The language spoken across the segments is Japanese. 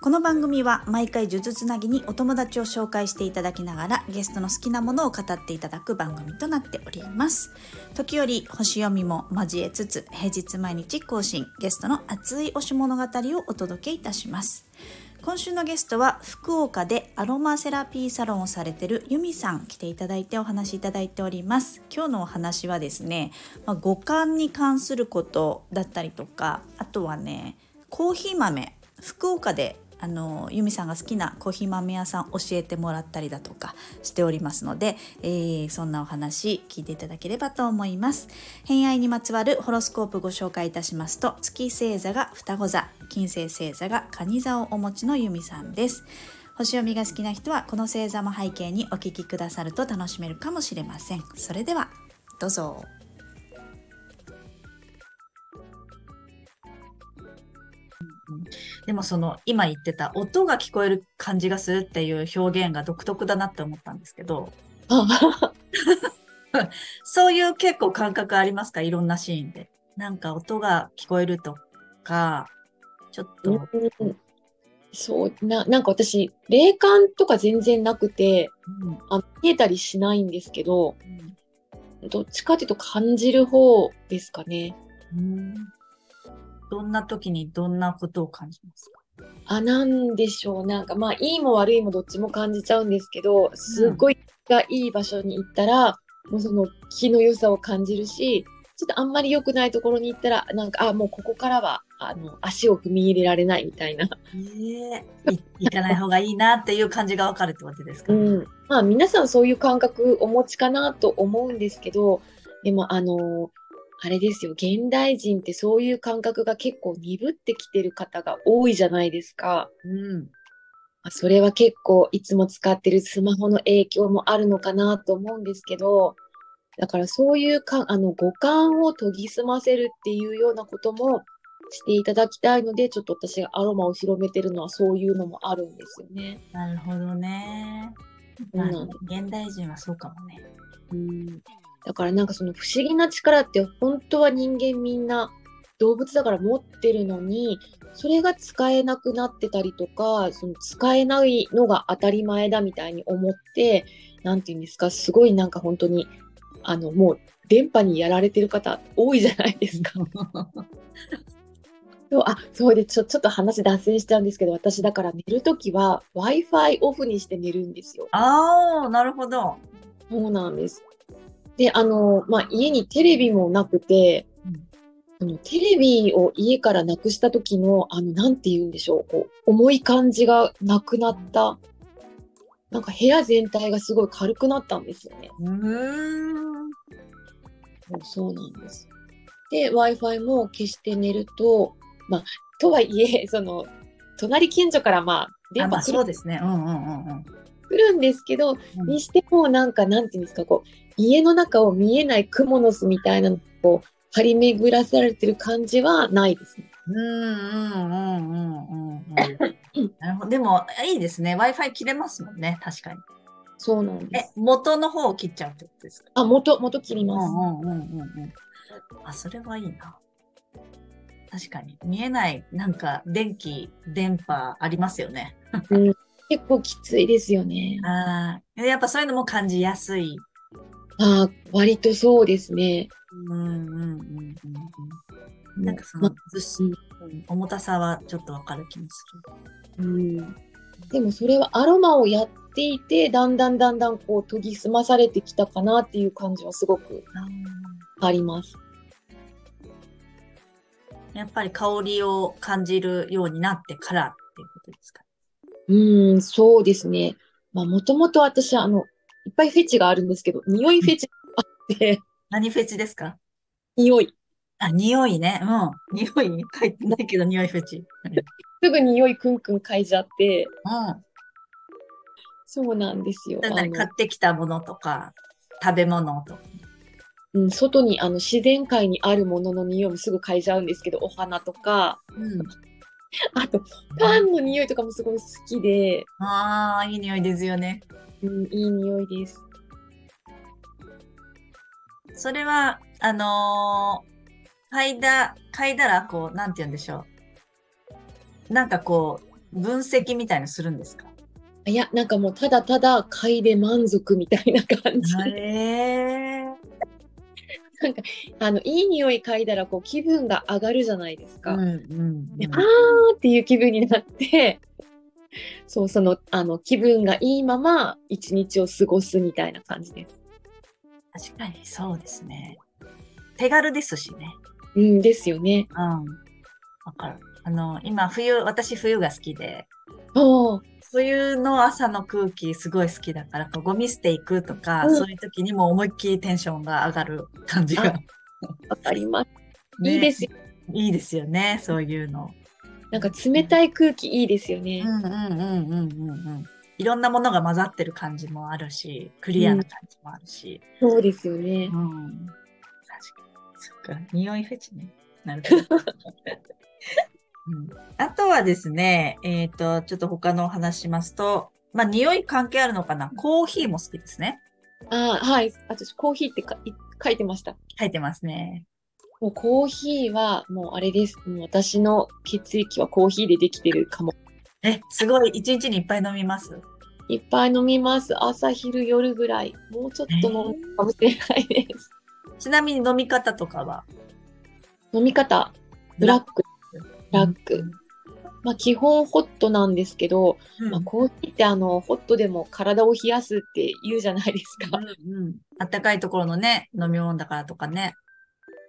この番組は毎回呪術つなぎにお友達を紹介していただきながらゲストの好きなものを語っていただく番組となっております。時折星読みも交えつつ平日毎日更新ゲストの熱い推し物語をお届けいたします。今週のゲストは福岡でアロマセラピーサロンをされてるユミさん来ていただいてお話しいただいております今日のお話はですね、まあ、五感に関することだったりとかあとはねコーヒー豆福岡であのユミさんが好きなコーヒー豆屋さん教えてもらったりだとかしておりますので、えー、そんなお話聞いていただければと思います。偏愛にまつわるホロスコープご紹介いたしますと月星座が双子座金星星座が蟹座をお持ちのユミさんです。星読みが好きな人はこの星座も背景にお聞きくださると楽しめるかもしれません。それではどうぞ。でもその今言ってた音が聞こえる感じがするっていう表現が独特だなって思ったんですけど。そういう結構感覚ありますか？いろんなシーンで。なんか音が聞こえるとか、ちょっと。うん。そうななんか私霊感とか全然なくて、うん。あ見えたりしないんですけどどっちかというと感じる方ですかね。うんどんな時にどんなことを感じますか？あなんでしょう。なんかまあいいも悪いもどっちも感じちゃうんですけどすっごいがいい場所に行ったら、もうその気の良さを感じるしちょっとあんまり良くないところに行ったらなんかあもうここからはあの足を踏み入れられないみたいな。ええ。い行かない方がいいなっていう感じがわかるってことですか、うん、まあ皆さんそういう感覚お持ちかなと思うんですけどでもあのあれですよ現代人ってそういう感覚が結構鈍ってきてる方が多いじゃないですか。うん。まあそれは結構いつも使ってるスマホの影響もあるのかなと思うんですけどだからそういうかあの五感を研ぎ澄ませるっていうようなこともしていただきたいのでちょっと私がアロマを広めてるのはそういうのもあるんですよね。なるほどね。うんまあ現代人はそうかもね。うんだからなんかその不思議な力って本当は人間みんな動物だから持ってるのにそれが使えなくなってたりとかその使えないのが当たり前だみたいに思ってなんていうんですかすごいなんか本当にあのもう電波にやられてる方多いじゃないですか。そうあそうでちょちょっと話脱線しちゃうんですけど私だから寝るときは w i f i オフにして寝るんですよ。ああ、なるほど。そうなんです。で、あの、まあ、家にテレビもなくて、うんあのテレビを家からなくした時の、あの、なんて言うんでしょう、こう、重い感じがなくなった。なんか部屋全体がすごい軽くなったんですよね。うーん。そうなんです。で、Wi-Fi も消して寝ると、まあ、とはいえ、その、隣近所からまあ、あまあ電波来るそうですね。うんうんうんうん。来るんですけど、うんにしてもなんかなんていうんですかこう家の中を見えない蜘蛛の巣みたいなのを張り巡らされてる感じはないですね。うんうんうんうんうんうん。なるほど。でも、いいですね。Wi-Fi 切れますもんね。確かに。そうなんでえす。、元の方を切っちゃうってことですか？あ元元切ります。うんうんうんうんうん。あ、それはいいな。確かに。見えない、なんか、電気、電波ありますよね。うん、結構きついですよね。ああ。やっぱそういうのも感じやすい。あ割とそうですね。うんうんうんうんうん。なんかそまの、ずっし、うん重たさはちょっとわかる気もすうん、でもそれはアロマをやっていてだんだんだんだんこう研ぎ澄まされてきたかなっていう感じはすごくる。あります。やっぱり香りを感じるようになってからっていうことですか。うん、そうですね。まあ、もともと私、あの、いっぱいフェチがあるんですけど、匂いフェチがあって、何フェチですか？匂い。あ、匂いね。うん。匂い？書いてないけど、匂いフェチ。すぐ匂いクンクン嗅いじゃって、うん。そうなんですよ。買あってきたものとか、食べ物とか。のうん、外にあの自然界にあるものの匂いもすぐ嗅いじゃうんですけど、お花とか、うん。あと、パンの匂いとかもすごい好きで、ああ、いい匂いですよね。うん、いい匂いです。それは、あのー嗅いだ、嗅いだら、こう、なんて言うんでしょう。なんかこう、分析みたいのするんですか？いや、なんかもうただただ嗅いで満足みたいな感じ。へえ。なんか、あの、いい匂い嗅いだらこう気分が上がるじゃないですか。うんうんであーっていう気分になって、そう、その、あの、気分がいいまま一日を過ごすみたいな感じです。確かにそうですね。手軽ですしね。うん、ですよね。うん。わかる。あの、今、冬、私冬が好きで、おー冬の朝の空気すごい好きだから、こうゴミ捨て行くとか、うんそういう時にも思いっきりテンションが上がる感じが。わかります。ねいいですよ。いいですよね、そういうの。なんか冷たい空気いいですよね。うんうんうんうんうんうん。いろんなものが混ざってる感じもあるし、クリアな感じもあるし。そうですよねう。ん。確かに。そっか、匂いフェチね。なるほど。うん、あとはですね、えっ、と、ちょっと他のお話しますと、まあ、匂い関係あるのかな？コーヒーも好きですね。あーはい。私、コーヒーって書いてました。書いてますね。もうコーヒーは、もうあれです。もう私の血液はコーヒーでできてるかも。え、すごい、一日にいっぱい飲みます？いっぱい飲みます。朝、昼、夜ぐらい。もうちょっと飲むかもしれないです。ちなみに飲み方とかは？飲み方、ブラック。ブラック。まあ、基本ホットなんですけど、うん。まあ、コーヒーってあの、ホットでも体を冷やすって言うじゃないですか。うんうん。あったかいところのね、飲み物だからとかね。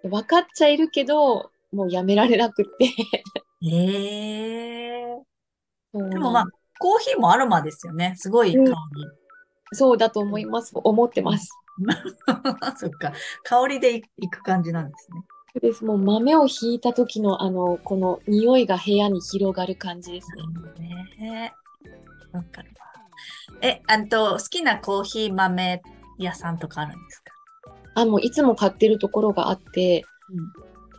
分かっちゃいるけど、もうやめられなくって。へえ。でもまあ、コーヒーもアロマですよね。すごい香うんり。そうだと思います。思ってます。そっか。香りでいいく感じなんですね。です。もう豆をひいた時のあの、この匂いが部屋に広がる感じですね。ねわかるわ。え、あと、好きなコーヒー豆屋さんとかあるんですか？あ、もういつも買ってるところがあって、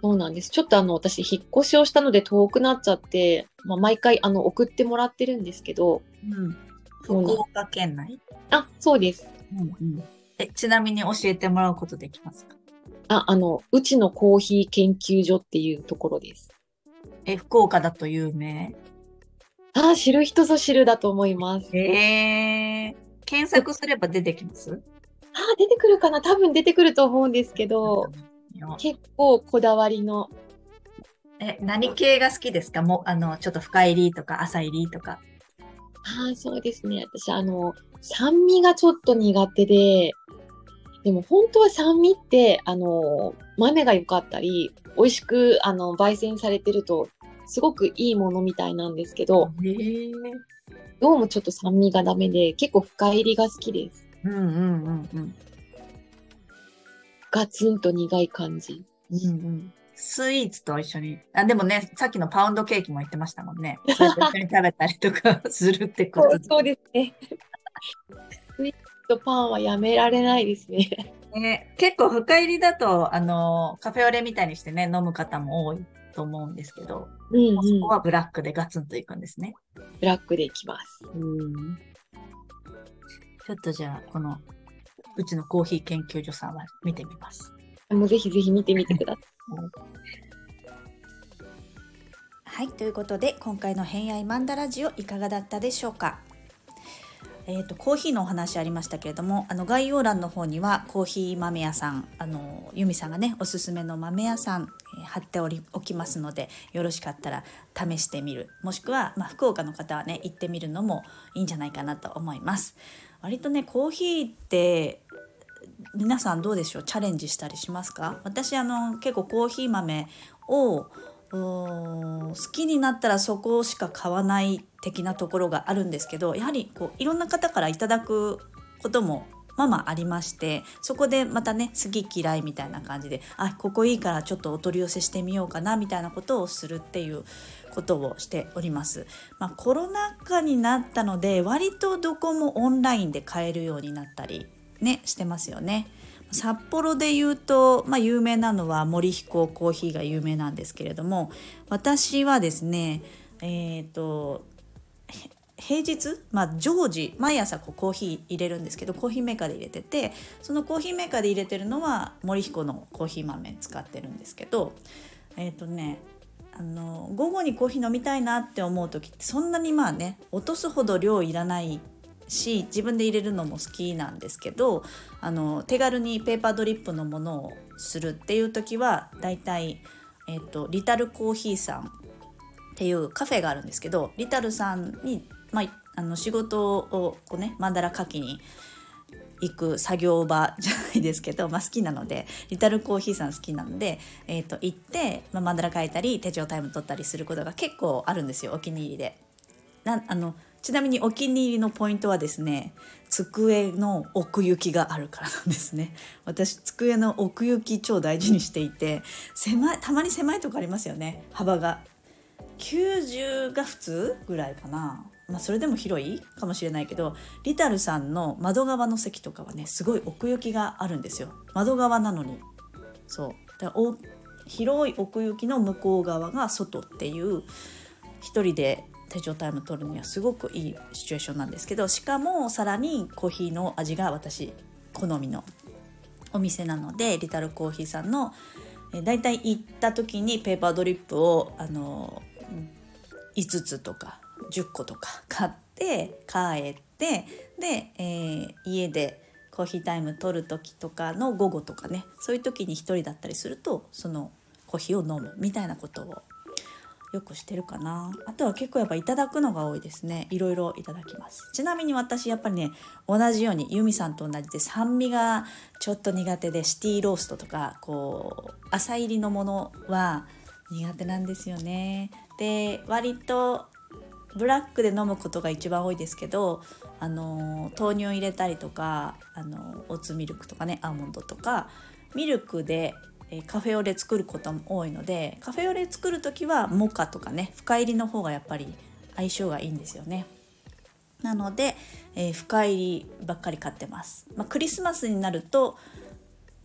そうなんです。ちょっとあの、私、引っ越しをしたので遠くなっちゃって、まあ、毎回あの、送ってもらってるんですけど、うん福岡県内？あ、そうです。うんうん。え、ちなみに教えてもらうことできますか？あ、あの、うちのコーヒー研究所っていうところです。え、福岡だと有名？あ、知る人ぞ知るだと思います。ええ検索すれば出てきます？あ、出てくるかな？多分出てくると思うんですけど、結構こだわりの、え、何系が好きですか？もう、あの、ちょっと深入りとか浅入りとか。あ、そうですね。私、あの、酸味がちょっと苦手で、でも本当は酸味って、あの、豆が良かったり、美味しく、あの、焙煎されてると、すごくいいものみたいなんですけど、どうもちょっと酸味がダメで、結構深入りが好きです。うんうんうんうん。ガツンと苦い感じ。うんうん。スイーツと一緒に。あ、でもね、さっきのパウンドケーキも言ってましたもんね。それと一緒に食べたりとかするってこと でそうですね。スイーツとパンはやめられないですね。ね。結構深入りだと、あの、カフェオレみたいにしてね、飲む方も多いと思うんですけど、うんうんそこ。はブラックでガツンといくんですね。ブラックでいきます。うん。ちょっとじゃあ、この、うちのコーヒー研究所さんは見てみます。もうぜひぜひ見てみてください。はい、ということで今回の偏愛マンダラジオいかがだったでしょうか？えー、とコーヒーのお話ありましたけれどもあの概要欄の方にはコーヒー豆屋さんあの由美さんがねおすすめの豆屋さん、えー貼っておりおきますのでよろしかったら試してみる。もしくは、まあ、福岡の方はね行ってみるのもいいんじゃないかなと思います。割とねコーヒーって皆さんどうでしょう？チャレンジしたりしますか？私あの結構コーヒー豆を好きになったらそこしか買わない的なところがあるんですけどやはりこういろんな方からいただくこともまあまあありましてそこでまたね好き嫌いみたいな感じであここいいからちょっとお取り寄せしてみようかなみたいなことをするっていうことをしております。まあ、コロナ禍になったので割とどこもオンラインで買えるようになったりねしてますよね。札幌で言うと、まあ、有名なのは森彦コーヒーが有名なんですけれども私はですねえっ、と平日、まあ、常時毎朝こうコーヒー入れるんですけどコーヒーメーカーで入れててそのコーヒーメーカーで入れてるのは森彦のコーヒー豆使ってるんですけどえっ、ー、とねあの午後にコーヒー飲みたいなって思う時ってそんなにまあね落とすほど量いらないし自分で入れるのも好きなんですけどあの手軽にペーパードリップのものをするっていう時はだいたい、えーと、リタルコーヒーさんっていうカフェがあるんですけどリタルさんに、まあ、あの仕事をこうねマンダラ書きに行く作業場じゃないですけど、まあ、好きなのでリタルコーヒーさん好きなので、えー、と行って、まあ、マンダラ書いたり手帳タイム取ったりすることが結構あるんですよお気に入りで。なあのちなみにお気に入りのポイントはですね机の奥行きがあるからなんですね。私机の奥行き超大事にしていて狭いたまに狭いとこありますよね。幅が。90が普通ぐらいかな。まあ、それでも広いかもしれないけどリタルさんの窓側の席とかはねすごい奥行きがあるんですよ。窓側なのに。そう。だお広い奥行きの向こう側が外っていう一人で手帳タイム取るにはすごくいいシチュエーションなんですけどしかもさらにコーヒーの味が私好みのお店なのでリタルコーヒーさんのだいたい行った時にペーパードリップをあの5つとか10個とか買って帰ってで、えー、家でコーヒータイム取る時とかの午後とかねそういう時に1人だったりするとそのコーヒーを飲むみたいなことをよくしてるかな。あとは結構やっぱいただくのが多いですね。いろいろいただきます。ちなみに私やっぱりね同じようにユミさんと同じで酸味がちょっと苦手でシティローストとかこう浅入りのものは苦手なんですよね。で割とブラックで飲むことが一番多いですけどあの豆乳入れたりとかあのオーツミルクとかねアーモンドとかミルクでカフェオレ作ることも多いのでカフェオレ作る時はモカとかね深入りの方がやっぱり相性がいいんですよね。なので、えー、深入りばっかり買ってます。まあ、クリスマスになると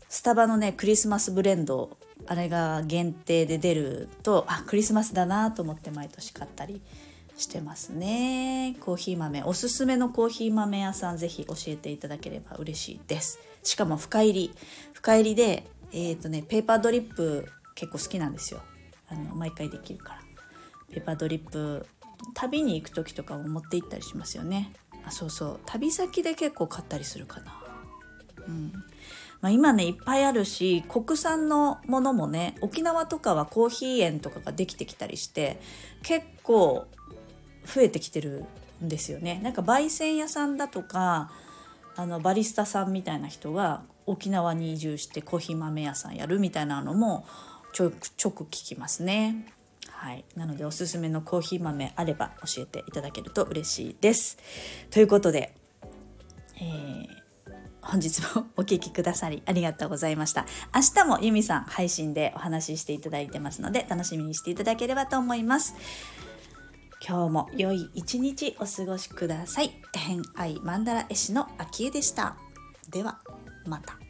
スタバのねクリスマスブレンドあれが限定で出るとあクリスマスだなと思って毎年買ったりしてますねコーヒー豆おすすめのコーヒー豆屋さんぜひ教えていただければ嬉しいですしかも深入り深入りでえっ、ー、とねペーパードリップ結構好きなんですよ。あの毎回できるから。ペーパードリップ旅に行く時とかも持って行ったりしますよね。あそうそう。旅先で結構買ったりするかな。うん。まあ、今ねいっぱいあるし国産のものもね沖縄とかはコーヒー園とかができてきたりして結構増えてきてるんですよね。なんか焙煎屋さんだとかあのバリスタさんみたいな人が沖縄に移住してコーヒー豆屋さんやるみたいなのもちょくちょく聞きますね。はい、なのでおすすめのコーヒー豆あれば教えていただけると嬉しいです。ということで、えー、本日もお聴きくださりありがとうございました。明日もユミさん配信でお話ししていただいてますので楽しみにしていただければと思います。今日も良い一日お過ごしください。偏愛マンダラ絵師の秋江でした。では、また。